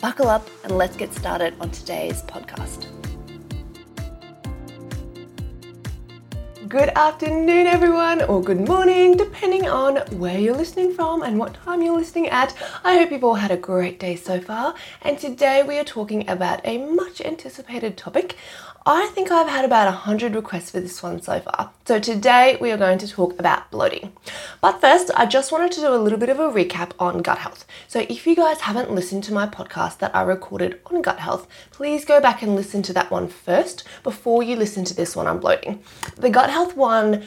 buckle up and let's get started on today's podcast. Good afternoon, everyone, or good morning, depending on where you're listening from and what time you're listening at. I hope you've all had a great day so far. And today we are talking about a much anticipated topic. I think I've had about 100 requests for this one so far. So today we are going to talk about bloating. But first, I just wanted to do a little bit of a recap on gut health. So if you guys haven't listened to my podcast that I recorded on gut health, please go back and listen to that one first before you listen to this one on bloating. The gut health one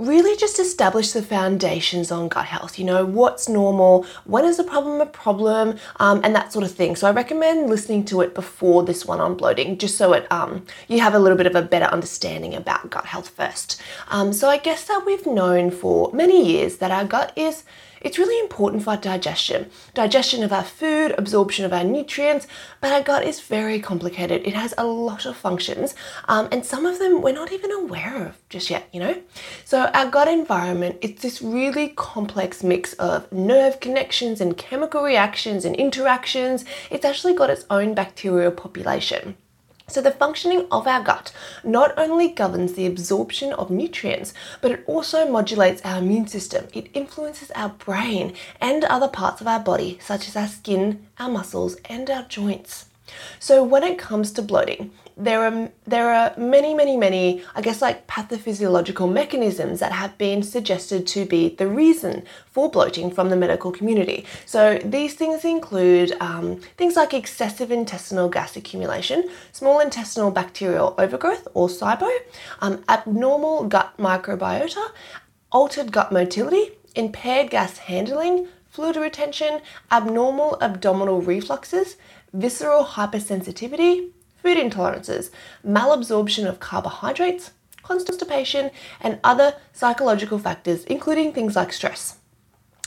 really just establish the foundations on gut health. You know, what's normal, when is a problem a problem, um, and that sort of thing. So I recommend listening to it before this one on bloating, just so it um, you have a little bit of a better understanding about gut health first. Um, so I guess that we've known for many years that our gut is it's really important for our digestion, digestion of our food, absorption of our nutrients, but our gut is very complicated. It has a lot of functions, um, and some of them we're not even aware of just yet, you know? So, our gut environment, it's this really complex mix of nerve connections and chemical reactions and interactions. It's actually got its own bacterial population. So, the functioning of our gut not only governs the absorption of nutrients, but it also modulates our immune system. It influences our brain and other parts of our body, such as our skin, our muscles, and our joints. So, when it comes to bloating, there are there are many many many I guess like pathophysiological mechanisms that have been suggested to be the reason for bloating from the medical community. So these things include um, things like excessive intestinal gas accumulation, small intestinal bacterial overgrowth or SIBO, um, abnormal gut microbiota, altered gut motility, impaired gas handling, fluid retention, abnormal abdominal reflexes, visceral hypersensitivity food intolerances, malabsorption of carbohydrates, constipation, and other psychological factors, including things like stress.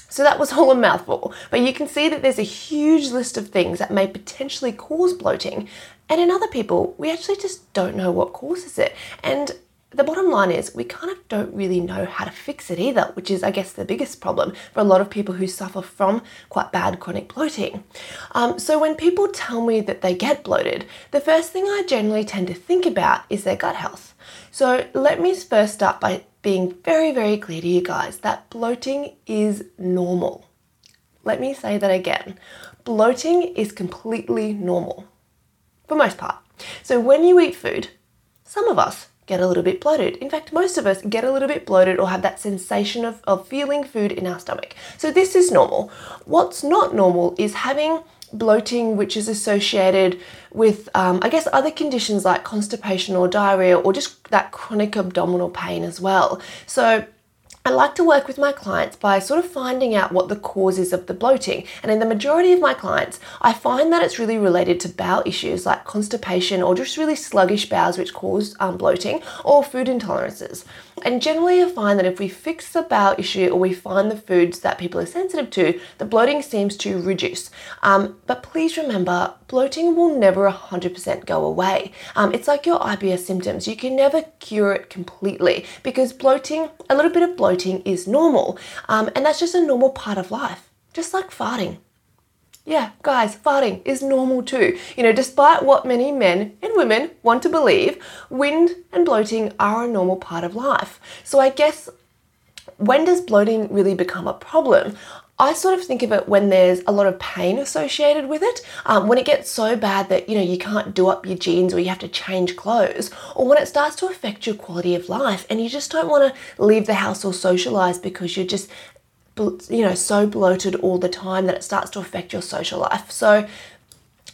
So that was all a mouthful, but you can see that there's a huge list of things that may potentially cause bloating. And in other people, we actually just don't know what causes it. And the bottom line is we kind of don't really know how to fix it either, which is, I guess, the biggest problem for a lot of people who suffer from quite bad chronic bloating. Um, so, when people tell me that they get bloated, the first thing I generally tend to think about is their gut health. So, let me first start by being very, very clear to you guys that bloating is normal. Let me say that again bloating is completely normal for most part. So, when you eat food, some of us get a little bit bloated. In fact, most of us get a little bit bloated or have that sensation of, of feeling food in our stomach. So this is normal. What's not normal is having bloating which is associated with um, i guess other conditions like constipation or diarrhea or just that chronic abdominal pain as well so I like to work with my clients by sort of finding out what the cause is of the bloating. And in the majority of my clients, I find that it's really related to bowel issues like constipation or just really sluggish bowels, which cause um, bloating, or food intolerances. And generally, I find that if we fix the bowel issue or we find the foods that people are sensitive to, the bloating seems to reduce. Um, but please remember, bloating will never 100% go away. Um, it's like your IBS symptoms. You can never cure it completely because bloating, a little bit of bloating is normal. Um, and that's just a normal part of life, just like farting. Yeah, guys, farting is normal too. You know, despite what many men and women want to believe, wind and bloating are a normal part of life. So I guess when does bloating really become a problem? I sort of think of it when there's a lot of pain associated with it, um, when it gets so bad that you know you can't do up your jeans or you have to change clothes, or when it starts to affect your quality of life and you just don't want to leave the house or socialize because you're just you know so bloated all the time that it starts to affect your social life. So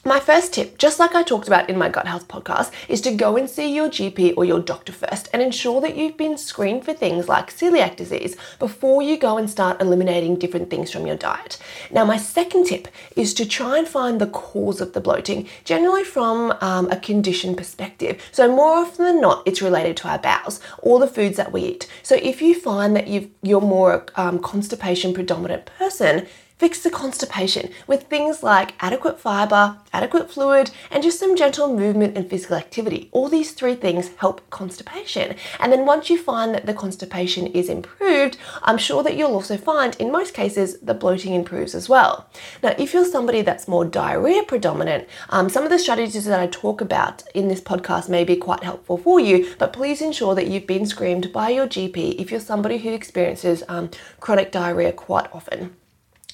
My first tip, just like I talked about in my gut health podcast, is to go and see your GP or your doctor first and ensure that you've been screened for things like celiac disease before you go and start eliminating different things from your diet. Now, my second tip is to try and find the cause of the bloating, generally from um, a condition perspective. So, more often than not, it's related to our bowels or the foods that we eat. So, if you find that you are more um, constipation predominant person, Fix the constipation with things like adequate fiber, adequate fluid, and just some gentle movement and physical activity. All these three things help constipation. And then once you find that the constipation is improved, I'm sure that you'll also find in most cases the bloating improves as well. Now, if you're somebody that's more diarrhea predominant, um, some of the strategies that I talk about in this podcast may be quite helpful for you, but please ensure that you've been screened by your GP if you're somebody who experiences um, chronic diarrhea quite often.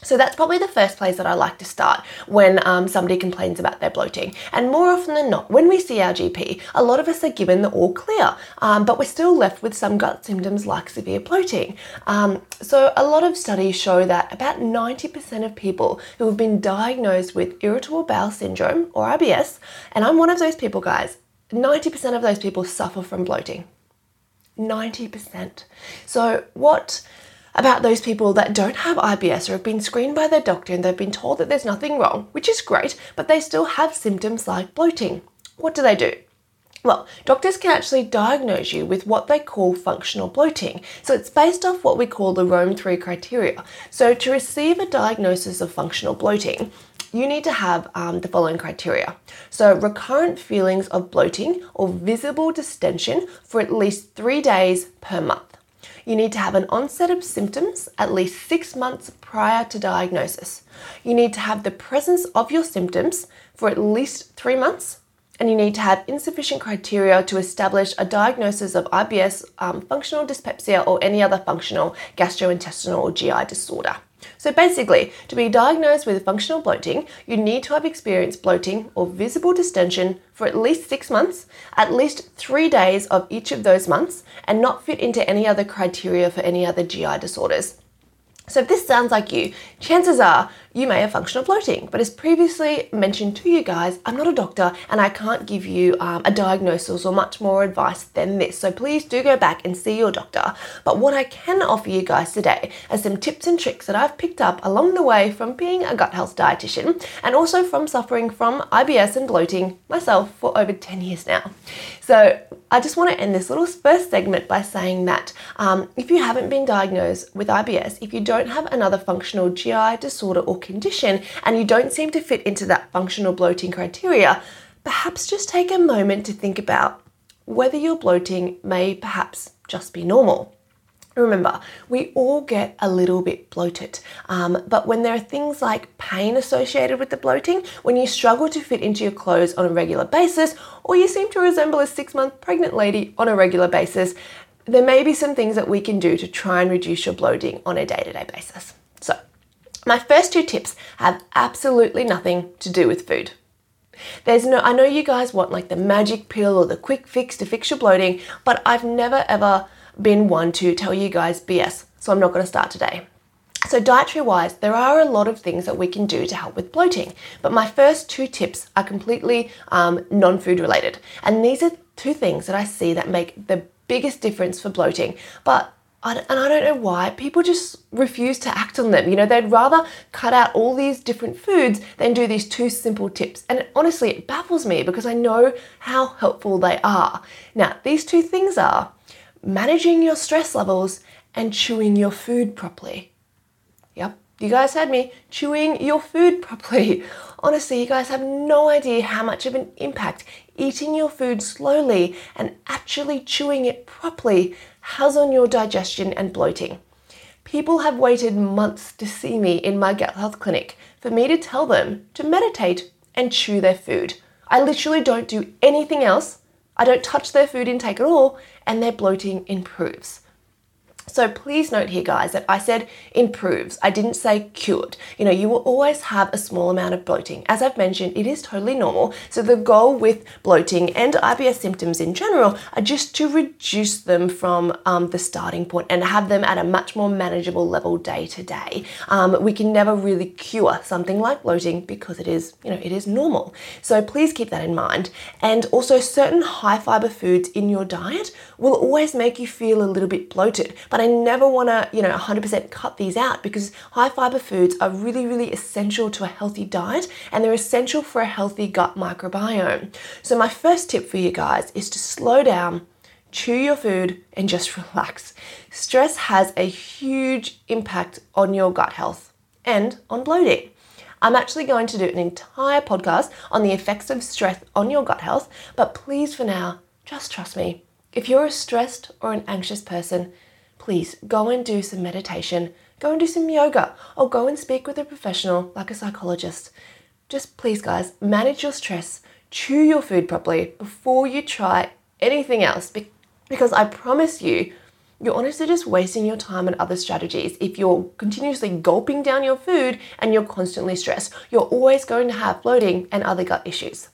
So that's probably the first place that I like to start when um, somebody complains about their bloating. And more often than not, when we see our GP, a lot of us are given the all clear, um, but we're still left with some gut symptoms like severe bloating. Um, so a lot of studies show that about 90% of people who have been diagnosed with irritable bowel syndrome or IBS, and I'm one of those people, guys, 90% of those people suffer from bloating. 90%. So what about those people that don't have IBS or have been screened by their doctor and they've been told that there's nothing wrong, which is great, but they still have symptoms like bloating. What do they do? Well, doctors can actually diagnose you with what they call functional bloating. So it's based off what we call the Rome 3 criteria. So to receive a diagnosis of functional bloating, you need to have um, the following criteria. So, recurrent feelings of bloating or visible distension for at least three days per month you need to have an onset of symptoms at least six months prior to diagnosis. You need to have the presence of your symptoms for at least three months, and you need to have insufficient criteria to establish a diagnosis of IBS, um, functional dyspepsia, or any other functional gastrointestinal or GI disorder. So basically, to be diagnosed with functional bloating, you need to have experienced bloating or visible distension for at least six months, at least three days of each of those months, and not fit into any other criteria for any other GI disorders. So if this sounds like you, chances are you may have functional bloating. But as previously mentioned to you guys, I'm not a doctor and I can't give you um, a diagnosis or much more advice than this. So please do go back and see your doctor. But what I can offer you guys today are some tips and tricks that I've picked up along the way from being a gut health dietitian and also from suffering from IBS and bloating myself for over 10 years now. So I just want to end this little first segment by saying that um, if you haven't been diagnosed with IBS, if you don't have another functional GI disorder or condition and you don't seem to fit into that functional bloating criteria, perhaps just take a moment to think about whether your bloating may perhaps just be normal. Remember, we all get a little bit bloated, um, but when there are things like pain associated with the bloating, when you struggle to fit into your clothes on a regular basis, or you seem to resemble a six month pregnant lady on a regular basis, there may be some things that we can do to try and reduce your bloating on a day to day basis. My first two tips have absolutely nothing to do with food. There's no, I know you guys want like the magic pill or the quick fix to fix your bloating, but I've never ever been one to tell you guys BS, so I'm not going to start today. So, dietary wise, there are a lot of things that we can do to help with bloating, but my first two tips are completely um, non food related. And these are two things that I see that make the biggest difference for bloating, but and I don't know why people just refuse to act on them. You know, they'd rather cut out all these different foods than do these two simple tips. And it, honestly, it baffles me because I know how helpful they are. Now, these two things are managing your stress levels and chewing your food properly. Yep, you guys heard me. Chewing your food properly. Honestly, you guys have no idea how much of an impact eating your food slowly and actually chewing it properly has on your digestion and bloating. People have waited months to see me in my gut health clinic for me to tell them to meditate and chew their food. I literally don't do anything else. I don't touch their food intake at all, and their bloating improves. So please note here, guys, that I said improves. I didn't say cured. You know, you will always have a small amount of bloating. As I've mentioned, it is totally normal. So the goal with bloating and IBS symptoms in general are just to reduce them from um, the starting point and have them at a much more manageable level day to day. Um, we can never really cure something like bloating because it is, you know, it is normal. So please keep that in mind. And also, certain high fiber foods in your diet will always make you feel a little bit bloated. But I never want to, you know, 100% cut these out because high fiber foods are really, really essential to a healthy diet and they're essential for a healthy gut microbiome. So, my first tip for you guys is to slow down, chew your food, and just relax. Stress has a huge impact on your gut health and on bloating. I'm actually going to do an entire podcast on the effects of stress on your gut health, but please, for now, just trust me. If you're a stressed or an anxious person, please go and do some meditation, go and do some yoga, or go and speak with a professional like a psychologist. Just please, guys, manage your stress, chew your food properly before you try anything else because I promise you, you're honestly just wasting your time on other strategies if you're continuously gulping down your food and you're constantly stressed. You're always going to have bloating and other gut issues.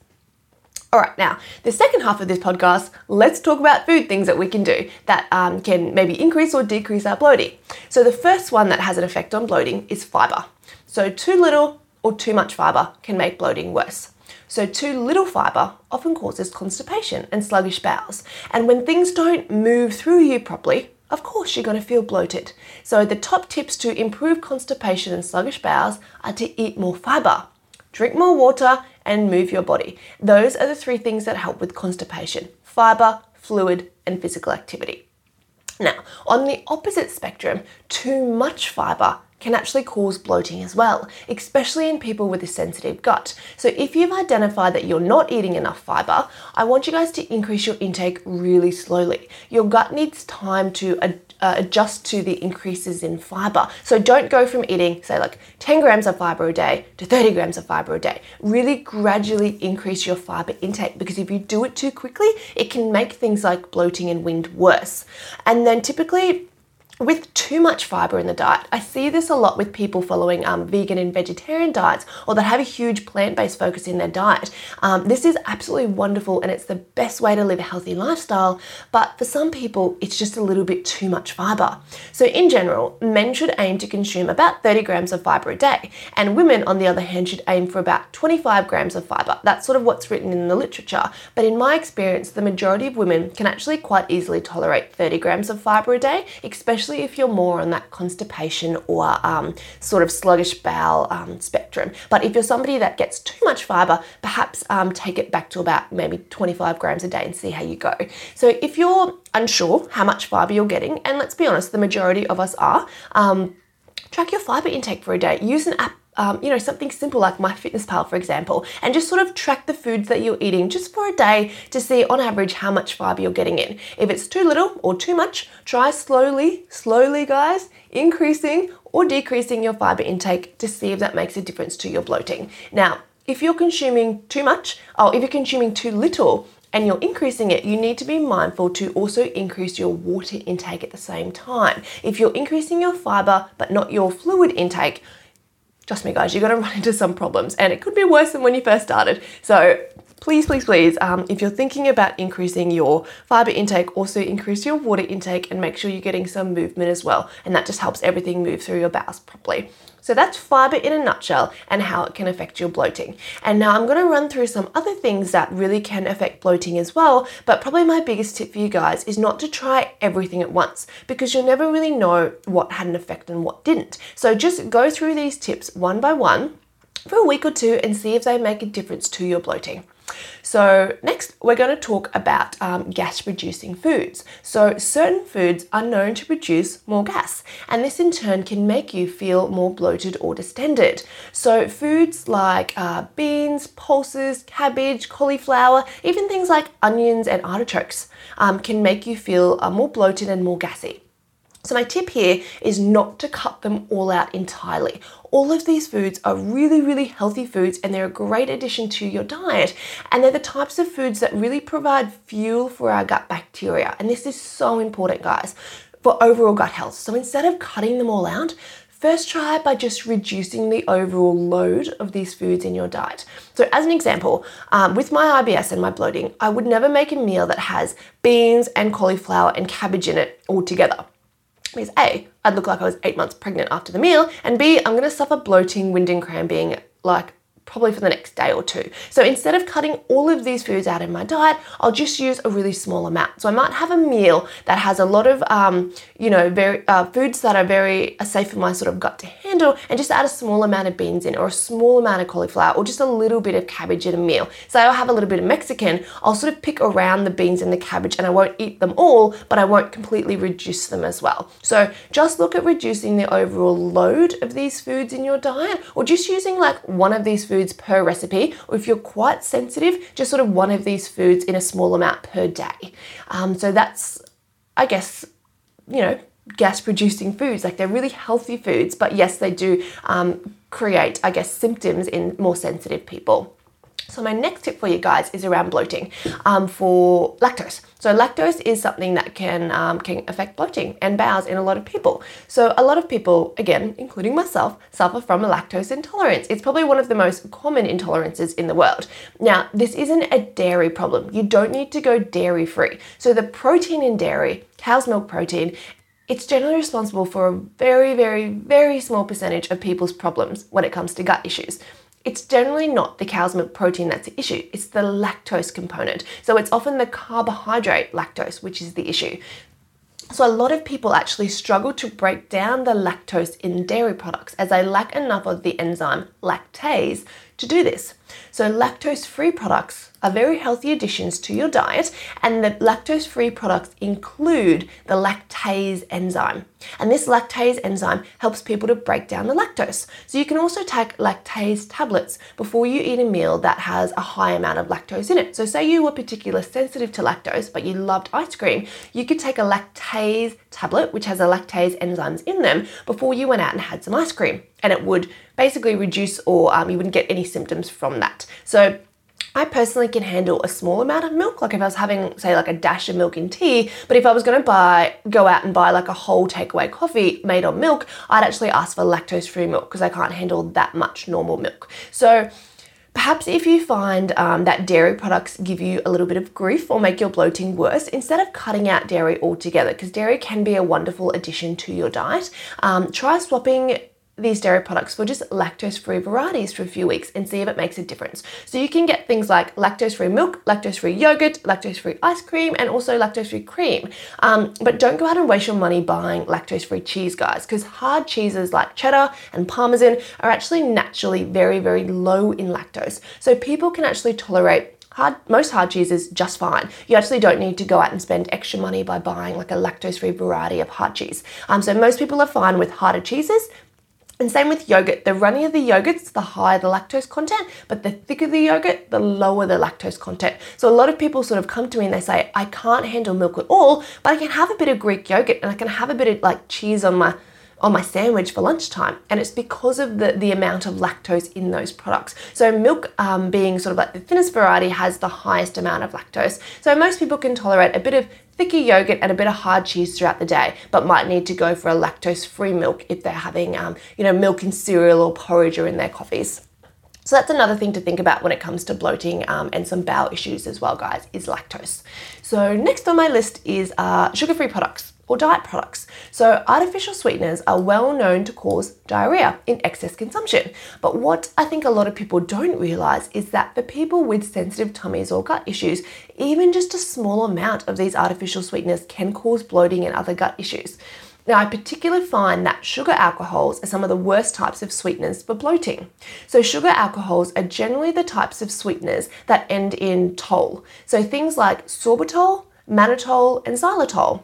All right, now, the second half of this podcast, let's talk about food things that we can do that um, can maybe increase or decrease our bloating. So, the first one that has an effect on bloating is fiber. So, too little or too much fiber can make bloating worse. So, too little fiber often causes constipation and sluggish bowels. And when things don't move through you properly, of course you're going to feel bloated. So, the top tips to improve constipation and sluggish bowels are to eat more fiber, drink more water, and move your body. Those are the three things that help with constipation fiber, fluid, and physical activity. Now, on the opposite spectrum, too much fiber can actually cause bloating as well, especially in people with a sensitive gut. So, if you've identified that you're not eating enough fiber, I want you guys to increase your intake really slowly. Your gut needs time to ad- uh, adjust to the increases in fiber. So, don't go from eating, say, like 10 grams of fiber a day to 30 grams of fiber a day. Really gradually increase your fiber intake because if you do it too quickly, it can make things like bloating and wind worse. And then typically, with too much fiber in the diet. I see this a lot with people following um, vegan and vegetarian diets or that have a huge plant based focus in their diet. Um, this is absolutely wonderful and it's the best way to live a healthy lifestyle, but for some people, it's just a little bit too much fiber. So, in general, men should aim to consume about 30 grams of fiber a day, and women, on the other hand, should aim for about 25 grams of fiber. That's sort of what's written in the literature, but in my experience, the majority of women can actually quite easily tolerate 30 grams of fiber a day, especially especially if you're more on that constipation or um, sort of sluggish bowel um, spectrum. But if you're somebody that gets too much fiber, perhaps um, take it back to about maybe 25 grams a day and see how you go. So if you're unsure how much fiber you're getting, and let's be honest, the majority of us are, um, track your fiber intake for a day. Use an app um, you know, something simple like MyFitnessPal, for example, and just sort of track the foods that you're eating just for a day to see on average how much fiber you're getting in. If it's too little or too much, try slowly, slowly, guys, increasing or decreasing your fiber intake to see if that makes a difference to your bloating. Now, if you're consuming too much, or if you're consuming too little, and you're increasing it, you need to be mindful to also increase your water intake at the same time. If you're increasing your fiber but not your fluid intake, trust me, guys, you're going to run into some problems, and it could be worse than when you first started. So, please, please, please, um, if you're thinking about increasing your fiber intake, also increase your water intake and make sure you're getting some movement as well. And that just helps everything move through your bowels properly. So that's fiber in a nutshell and how it can affect your bloating. And now I'm going to run through some other things that really can affect bloating as well, but probably my biggest tip for you guys is not to try everything at once because you'll never really know what had an effect and what didn't. So just go through these tips one by one for a week or two and see if they make a difference to your bloating. So, next we're going to talk about um, gas producing foods. So, certain foods are known to produce more gas, and this in turn can make you feel more bloated or distended. So, foods like uh, beans, pulses, cabbage, cauliflower, even things like onions and artichokes um, can make you feel uh, more bloated and more gassy. So, my tip here is not to cut them all out entirely. All of these foods are really, really healthy foods and they're a great addition to your diet. And they're the types of foods that really provide fuel for our gut bacteria. And this is so important, guys for overall gut health. So instead of cutting them all out, First, try by just reducing the overall load of these foods in your diet. So, as an example, um, with my IBS and my bloating, I would never make a meal that has beans and cauliflower and cabbage in it all together. Because A, I'd look like I was eight months pregnant after the meal, and B, I'm gonna suffer bloating, wind, and cramping like probably for the next day or two. So instead of cutting all of these foods out in my diet, I'll just use a really small amount. So I might have a meal that has a lot of, um, you know, very uh, foods that are very uh, safe for my sort of gut to handle, and just add a small amount of beans in, or a small amount of cauliflower, or just a little bit of cabbage in a meal. So I'll have a little bit of Mexican. I'll sort of pick around the beans and the cabbage, and I won't eat them all, but I won't completely reduce them as well. So just look at reducing the overall load of these foods in your diet, or just using like one of these foods per recipe, or if you're quite sensitive, just sort of one of these foods in a small amount per day. Um, so that's, I guess, you know, gas producing foods. Like they're really healthy foods, but yes, they do um, create, I guess, symptoms in more sensitive people. So my next tip for you guys is around bloating um, for lactose. So lactose is something that can um, can affect bloating and bowels in a lot of people. So a lot of people, again, including myself, suffer from a lactose intolerance. It's probably one of the most common intolerances in the world. Now, this isn't a dairy problem. You don't need to go dairy free. So the protein in dairy, cow's milk protein, it's generally responsible for a very, very, very small percentage of people's problems when it comes to gut issues it's generally not the cow's milk protein that's the issue, it's the lactose component. So it's often the carbohydrate lactose which is the issue. So, a lot of people actually struggle to break down the lactose in dairy products as they lack enough of the enzyme lactase to do this. So, lactose free products are very healthy additions to your diet, and the lactose free products include the lactase enzyme. And this lactase enzyme helps people to break down the lactose. So you can also take lactase tablets before you eat a meal that has a high amount of lactose in it. So, say you were particularly sensitive to lactose, but you loved ice cream, you could take a lactase tablet, which has a lactase enzymes in them, before you went out and had some ice cream. And it would basically reduce or um, you wouldn't get any symptoms from that. So, I personally can handle a small amount of milk, like if I was having, say, like a dash of milk in tea, but if I was gonna buy, go out and buy like a whole takeaway coffee made on milk, I'd actually ask for lactose free milk because I can't handle that much normal milk. So, Perhaps if you find um, that dairy products give you a little bit of grief or make your bloating worse, instead of cutting out dairy altogether, because dairy can be a wonderful addition to your diet, um, try swapping these dairy products for just lactose free varieties for a few weeks and see if it makes a difference. So you can get things like lactose free milk, lactose free yogurt, lactose free ice cream, and also lactose free cream. Um, but don't go out and waste your money buying lactose free cheese, guys, because hard cheeses like cheddar and parmesan are actually naturally very, very low in lactose. So people can actually tolerate hard most hard cheeses just fine you actually don't need to go out and spend extra money by buying like a lactose free variety of hard cheese um, so most people are fine with harder cheeses and same with yogurt. The runnier the yogurts, the higher the lactose content, but the thicker the yogurt, the lower the lactose content. So a lot of people sort of come to me and they say, I can't handle milk at all, but I can have a bit of Greek yogurt and I can have a bit of like cheese on my on my sandwich for lunchtime. And it's because of the, the amount of lactose in those products. So milk um, being sort of like the thinnest variety has the highest amount of lactose. So most people can tolerate a bit of thicker yogurt and a bit of hard cheese throughout the day, but might need to go for a lactose-free milk if they're having, um, you know, milk in cereal or porridge or in their coffees. So that's another thing to think about when it comes to bloating um, and some bowel issues as well, guys, is lactose. So next on my list is uh, sugar-free products or diet products. So, artificial sweeteners are well known to cause diarrhea in excess consumption. But what I think a lot of people don't realize is that for people with sensitive tummies or gut issues, even just a small amount of these artificial sweeteners can cause bloating and other gut issues. Now, I particularly find that sugar alcohols are some of the worst types of sweeteners for bloating. So, sugar alcohols are generally the types of sweeteners that end in tol. So, things like sorbitol, mannitol, and xylitol.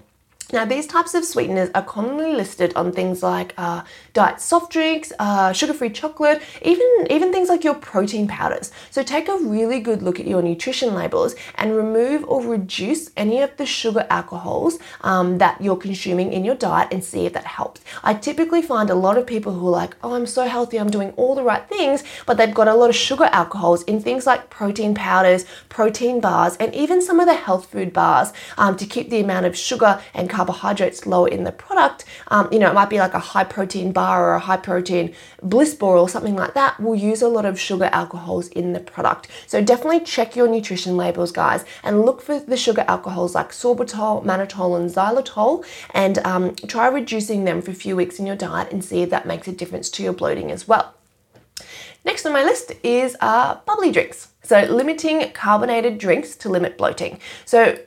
Now, these types of sweeteners are commonly listed on things like uh, diet soft drinks, uh, sugar-free chocolate, even, even things like your protein powders. So take a really good look at your nutrition labels and remove or reduce any of the sugar alcohols um, that you're consuming in your diet and see if that helps. I typically find a lot of people who are like, oh, I'm so healthy, I'm doing all the right things, but they've got a lot of sugar alcohols in things like protein powders, protein bars, and even some of the health food bars um, to keep the amount of sugar and carbohydrates lower in the product, um, you know, it might be like a high protein bar or a high protein bliss ball or something like that, will use a lot of sugar alcohols in the product. So definitely check your nutrition labels, guys, and look for the sugar alcohols like sorbitol, mannitol, and xylitol, and um, try reducing them for a few weeks in your diet and see if that makes a difference to your bloating as well. Next on my list is uh, bubbly drinks. So, limiting carbonated drinks to limit bloating. So,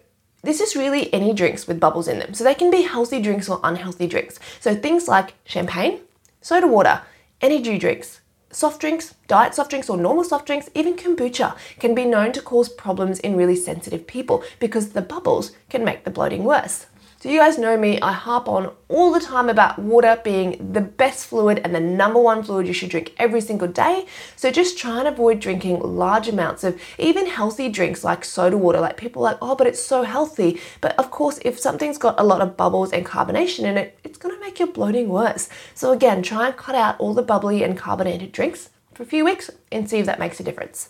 this is really any drinks with bubbles in them. So, they can be healthy drinks or unhealthy drinks. So, things like champagne, soda water, energy drinks, soft drinks, diet soft drinks, or normal soft drinks, even kombucha, can be known to cause problems in really sensitive people because the bubbles can make the bloating worse. So, you guys know me, I harp on all the time about water being the best fluid and the number one fluid you should drink every single day. So, just try and avoid drinking large amounts of even healthy drinks like soda water. Like, people like, oh, but it's so healthy. But of course, if something's got a lot of bubbles and carbonation in it, it's gonna make your bloating worse. So, again, try and cut out all the bubbly and carbonated drinks for a few weeks and see if that makes a difference.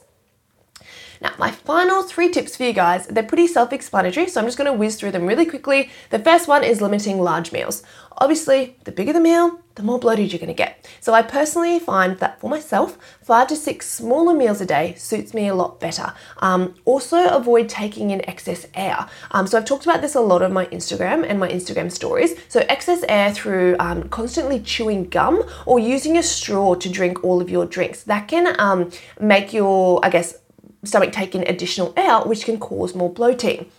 Now, my final three tips for you guys, they're pretty self explanatory, so I'm just gonna whiz through them really quickly. The first one is limiting large meals. Obviously, the bigger the meal, the more bloated you're gonna get. So I personally find that for myself, five to six smaller meals a day suits me a lot better. Um, also, avoid taking in excess air. Um, so I've talked about this a lot on my Instagram and my Instagram stories. So excess air through um, constantly chewing gum or using a straw to drink all of your drinks. That can um, make your, I guess, stomach taking additional air, which can cause more bloating.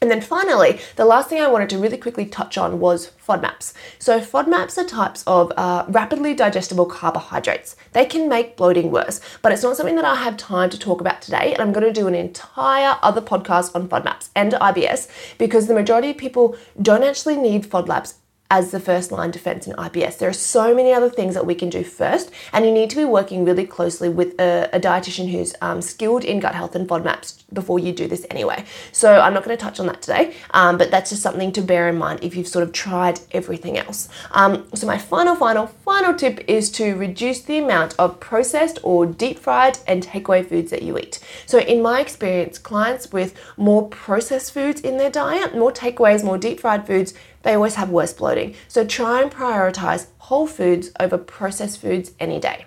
And then finally, the last thing I wanted to really quickly touch on was FODMAPs. So, FODMAPs are types of uh, rapidly digestible carbohydrates. They can make bloating worse, but it's not something that I have time to talk about today. And I'm going to do an entire other podcast on FODMAPs and IBS because the majority of people don't actually need FODMAPs as the first line defense in IBS. There are so many other things that we can do first, and you need to be working really closely with a, a dietitian who's um, skilled in gut health and FODMAPs before you do this anyway. So I'm not going to touch on that today, um, but that's just something to bear in mind if you've sort of tried everything else. Um, so my final, final, final tip is to reduce the amount of processed or deep fried and takeaway foods that you eat. So in my experience, clients with more processed foods in their diet, more takeaways, more deep fried foods, they always have worse bloating. So try and prioritize whole foods over processed foods any day.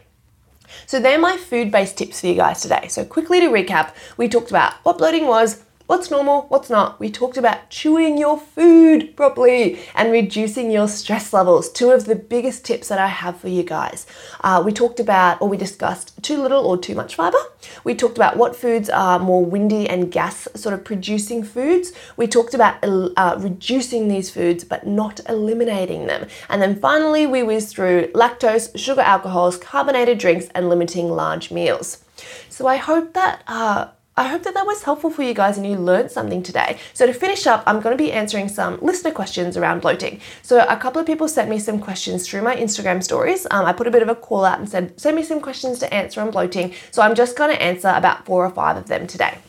So they're my food based tips for you guys today. So, quickly to recap, we talked about what bloating was, what's normal, what's not. We talked about chewing your food properly and reducing your stress levels. Two of the biggest tips that I have for you guys. Uh, we talked about, or we discussed, too little or too much fiber. We talked about what foods are more windy and gas sort of producing foods. We talked about uh, reducing these foods but not eliminating them. And then finally, we whizzed through lactose, sugar alcohols, carbonated drinks, and limiting large meals. So I hope that. Uh, I hope that that was helpful for you guys and you learned something today. So to finish up, I'm going to be answering some listener questions around bloating. So a couple of people sent me some questions through my Instagram stories. Um, I put a bit of a call out and said, send me some questions to answer on bloating. So I'm just going to answer about four or five of them today.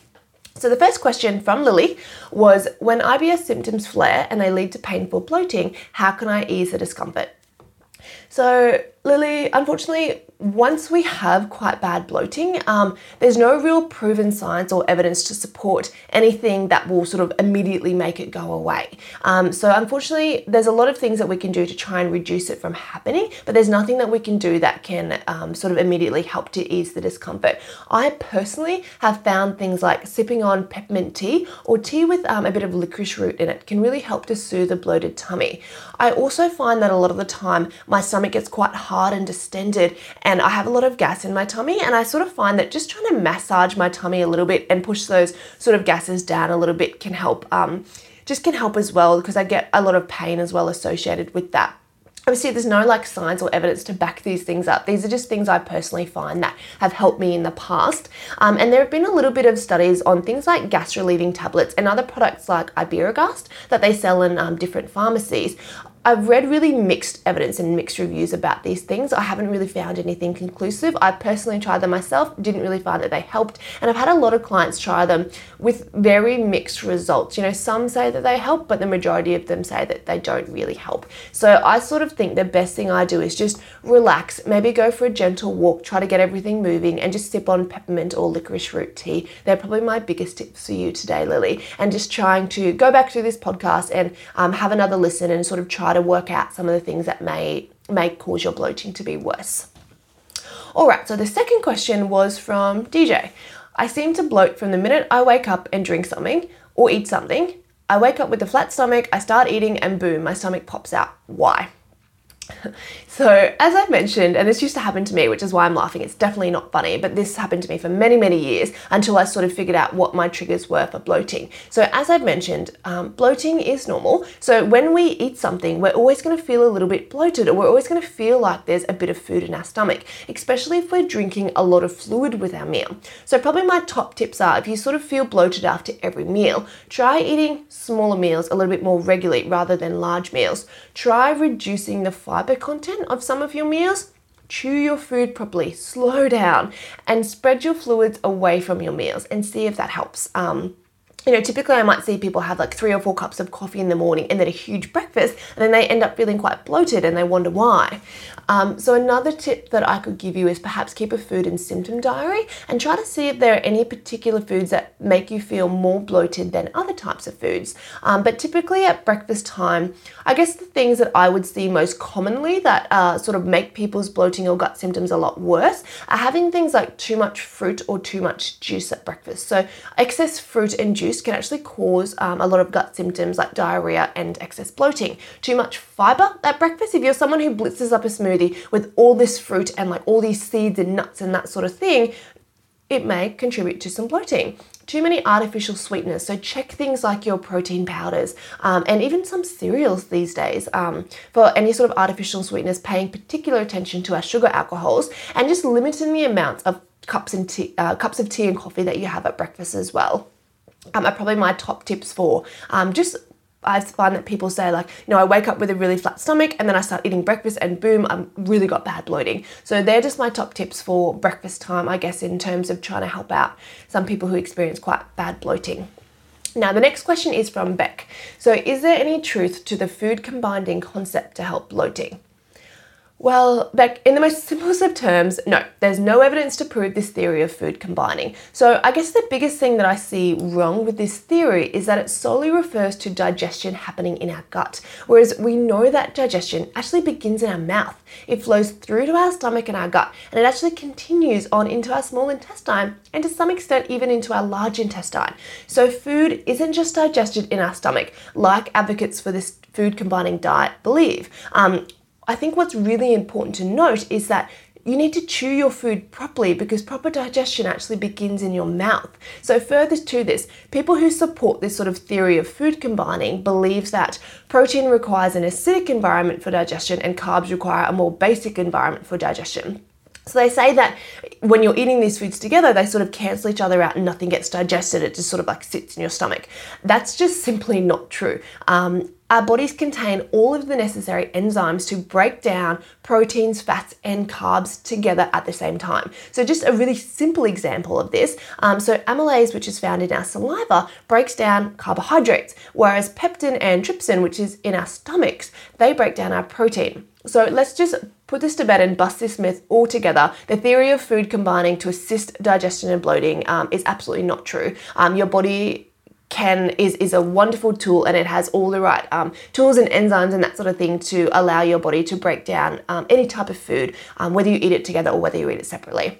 So the first question from Lily was, when IBS symptoms flare and they lead to painful bloating, how can I ease the discomfort? So Lily, unfortunately, once we have quite bad bloating, um, there's no real proven science or evidence to support anything that will sort of immediately make it go away. Um, so, unfortunately, there's a lot of things that we can do to try and reduce it from happening, but there's nothing that we can do that can um, sort of immediately help to ease the discomfort. I personally have found things like sipping on peppermint tea or tea with um, a bit of licorice root in it can really help to soothe a bloated tummy. I also find that a lot of the time my stomach gets quite hard and distended and I have a lot of gas in my tummy and I sort of find that just trying to massage my tummy a little bit and push those sort of gases down a little bit can help um, just can help as well because I get a lot of pain as well associated with that. Obviously there's no like science or evidence to back these things up. These are just things i personally find that have helped me in the past. Um, and there have been a little bit of studies on things like gas relieving tablets and other products like iberogast that they sell in um, different pharmacies I've read really mixed evidence and mixed reviews about these things. I haven't really found anything conclusive. I personally tried them myself, didn't really find that they helped, and I've had a lot of clients try them with very mixed results. You know, some say that they help, but the majority of them say that they don't really help. So I sort of think the best thing I do is just relax, maybe go for a gentle walk, try to get everything moving, and just sip on peppermint or licorice root tea. They're probably my biggest tips for you today, Lily, and just trying to go back to this podcast and um, have another listen and sort of try to work out some of the things that may may cause your bloating to be worse. All right, so the second question was from DJ. I seem to bloat from the minute I wake up and drink something or eat something. I wake up with a flat stomach, I start eating, and boom, my stomach pops out. Why? So, as I've mentioned, and this used to happen to me, which is why I'm laughing, it's definitely not funny, but this happened to me for many, many years until I sort of figured out what my triggers were for bloating. So, as I've mentioned, um, bloating is normal. So, when we eat something, we're always going to feel a little bit bloated, or we're always going to feel like there's a bit of food in our stomach, especially if we're drinking a lot of fluid with our meal. So, probably my top tips are if you sort of feel bloated after every meal, try eating smaller meals a little bit more regularly rather than large meals. Try reducing the fiber content of some of your meals, chew your food properly, slow down, and spread your fluids away from your meals and see if that helps. Um, you know, typically I might see people have like three or four cups of coffee in the morning and then a huge breakfast, and then they end up feeling quite bloated and they wonder why. Um, so, another tip that I could give you is perhaps keep a food and symptom diary and try to see if there are any particular foods that make you feel more bloated than other types of foods. Um, but typically at breakfast time, I guess the things that I would see most commonly that uh, sort of make people's bloating or gut symptoms a lot worse are having things like too much fruit or too much juice at breakfast. So, excess fruit and juice can actually cause um, a lot of gut symptoms like diarrhea and excess bloating. Too much fiber at breakfast, if you're someone who blitzes up a smoothie with all this fruit and like all these seeds and nuts and that sort of thing, it may contribute to some bloating. Too many artificial sweeteners, so check things like your protein powders um, and even some cereals these days um, for any sort of artificial sweeteners, paying particular attention to our sugar alcohols and just limiting the amounts of cups and tea, uh, cups of tea and coffee that you have at breakfast as well. Um, are probably my top tips for um, just I find that people say like, you know, I wake up with a really flat stomach and then I start eating breakfast and boom, I've really got bad bloating. So they're just my top tips for breakfast time, I guess, in terms of trying to help out some people who experience quite bad bloating. Now, the next question is from Beck. So, is there any truth to the food combining concept to help bloating? Well, Beck, in the most simplest of terms, no, there's no evidence to prove this theory of food combining. So, I guess the biggest thing that I see wrong with this theory is that it solely refers to digestion happening in our gut, whereas we know that digestion actually begins in our mouth. It flows through to our stomach and our gut, and it actually continues on into our small intestine and to some extent even into our large intestine. So, food isn't just digested in our stomach, like advocates for this food combining diet believe. Um, I think what's really important to note is that you need to chew your food properly because proper digestion actually begins in your mouth. So further to this, people who support this sort of theory of food combining believe that protein requires an acidic environment for digestion and carbs require a more basic environment for digestion. So they say that when you're eating these foods together, they sort of cancel each other out and nothing gets digested. It just sort of like sits in your stomach. That's just simply not true. Um, our bodies contain all of the necessary enzymes to break down proteins, fats, and carbs together at the same time. So, just a really simple example of this. Um, so, amylase, which is found in our saliva, breaks down carbohydrates, whereas pepsin and trypsin, which is in our stomachs, they break down our protein. So, let's just put this to bed and bust this myth altogether. The theory of food combining to assist digestion and bloating um, is absolutely not true. Um, your body can is is a wonderful tool and it has all the right um, tools and enzymes and that sort of thing to allow your body to break down um, any type of food, um, whether you eat it together or whether you eat it separately.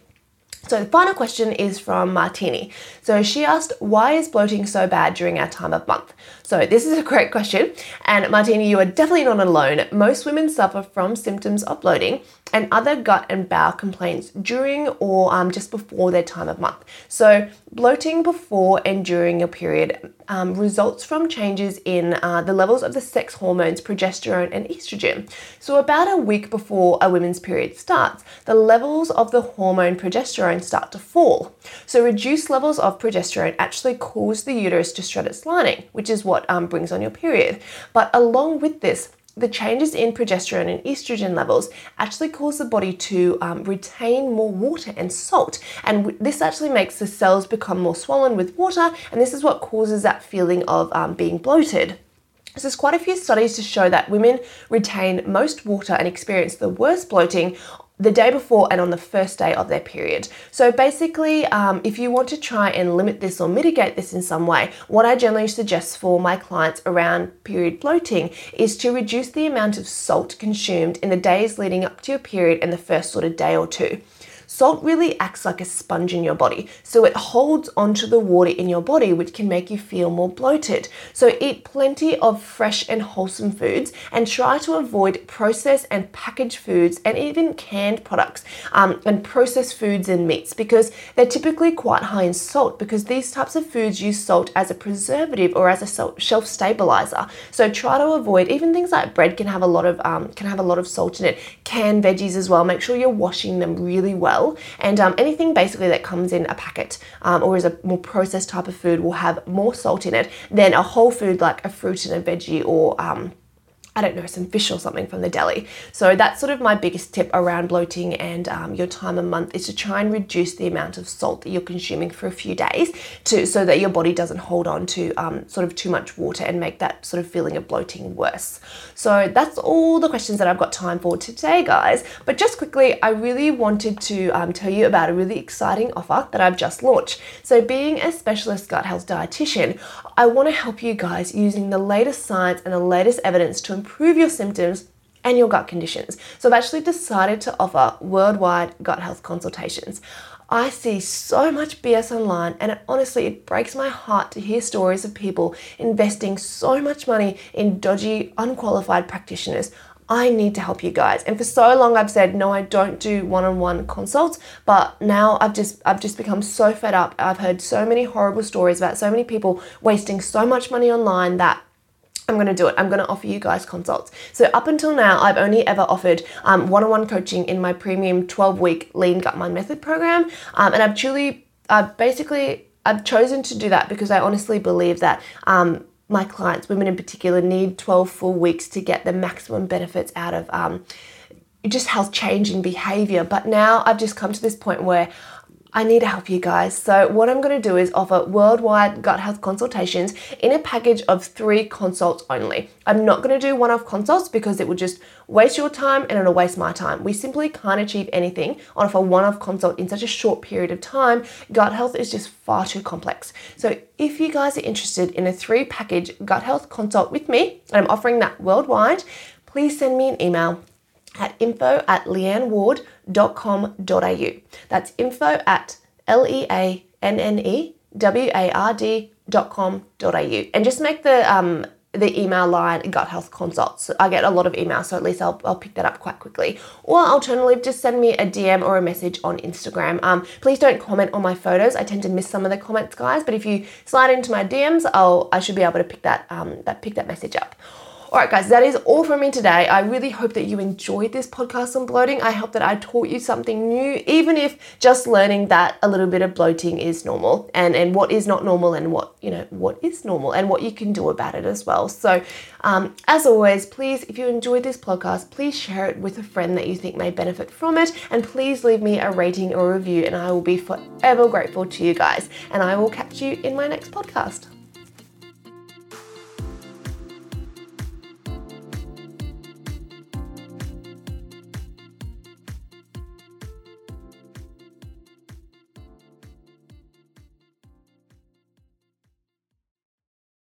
So the final question is from Martini. So she asked, why is bloating so bad during our time of month? So this is a great question. And Martini, you are definitely not alone. Most women suffer from symptoms of bloating and other gut and bowel complaints during or um, just before their time of month. So bloating before and during your period um, results from changes in uh, the levels of the sex hormones progesterone and estrogen. So, about a week before a woman's period starts, the levels of the hormone progesterone start to fall. So, reduced levels of progesterone actually cause the uterus to shred its lining, which is what um, brings on your period. But along with this, the changes in progesterone and estrogen levels actually cause the body to um, retain more water and salt. And w- this actually makes the cells become more swollen with water, and this is what causes that feeling of um, being bloated. So there's quite a few studies to show that women retain most water and experience the worst bloating the day before and on the first day of their period. So basically, um, if you want to try and limit this or mitigate this in some way, what I generally suggest for my clients around period bloating is to reduce the amount of salt consumed in the days leading up to your period and the first sort of day or two. Salt really acts like a sponge in your body, so it holds onto the water in your body, which can make you feel more bloated. So eat plenty of fresh and wholesome foods and try to avoid processed and packaged foods and even canned products um, and processed foods and meats because they're typically quite high in salt because these types of foods use salt as a preservative or as a shelf stabilizer. So try to avoid even things like bread can have a lot of um, can have a lot of salt in it. Canned veggies as well. Make sure you're washing them really well well. And um, anything basically that comes in a packet um, or is a more processed type of food will have more salt in it than a whole food like a fruit and a veggie or um, I don't know, some fish or something from the deli. So that's sort of my biggest tip around bloating and um, your time a month is to try and reduce the amount of salt that you're consuming for a few days to so that your body doesn't hold on to um, sort of too much water and make that sort of feeling of bloating worse. So that's all the questions that I've got time for today, guys. But just quickly, I really wanted to um, tell you about a really exciting offer that I've just launched. So being a specialist gut health dietitian, I want to help you guys using the latest science and the latest evidence to improve your symptoms and your gut conditions. So I've actually decided to offer worldwide gut health consultations. I see so much BS online, and it, honestly, it breaks my heart to hear stories of people investing so much money in dodgy, unqualified practitioners. I need to help you guys. And for so long I've said no, I don't do one-on-one consults, but now I've just I've just become so fed up. I've heard so many horrible stories about so many people wasting so much money online that I'm going to do it. I'm going to offer you guys consults. So, up until now, I've only ever offered one on one coaching in my premium 12 week Lean Gut Mind Method program. Um, and I've truly, I've basically, I've chosen to do that because I honestly believe that um, my clients, women in particular, need 12 full weeks to get the maximum benefits out of um, just health changing behavior. But now I've just come to this point where I need to help you guys. So, what I'm going to do is offer worldwide gut health consultations in a package of three consults only. I'm not going to do one off consults because it would just waste your time and it'll waste my time. We simply can't achieve anything on a one off consult in such a short period of time. Gut health is just far too complex. So, if you guys are interested in a three package gut health consult with me, and I'm offering that worldwide, please send me an email at info at leanneward.com.au. That's info at L E A N N E W A R D.com.au. And just make the um, the email line gut health consults. I get a lot of emails, so at least I'll, I'll pick that up quite quickly. Or alternatively, just send me a DM or a message on Instagram. Um, please don't comment on my photos. I tend to miss some of the comments, guys. But if you slide into my DMs, I'll I should be able to pick that um, that pick that message up. All right, guys, that is all from me today. I really hope that you enjoyed this podcast on bloating. I hope that I taught you something new, even if just learning that a little bit of bloating is normal and, and what is not normal and what, you know, what is normal and what you can do about it as well. So, um, as always, please, if you enjoyed this podcast, please share it with a friend that you think may benefit from it. And please leave me a rating or review, and I will be forever grateful to you guys. And I will catch you in my next podcast.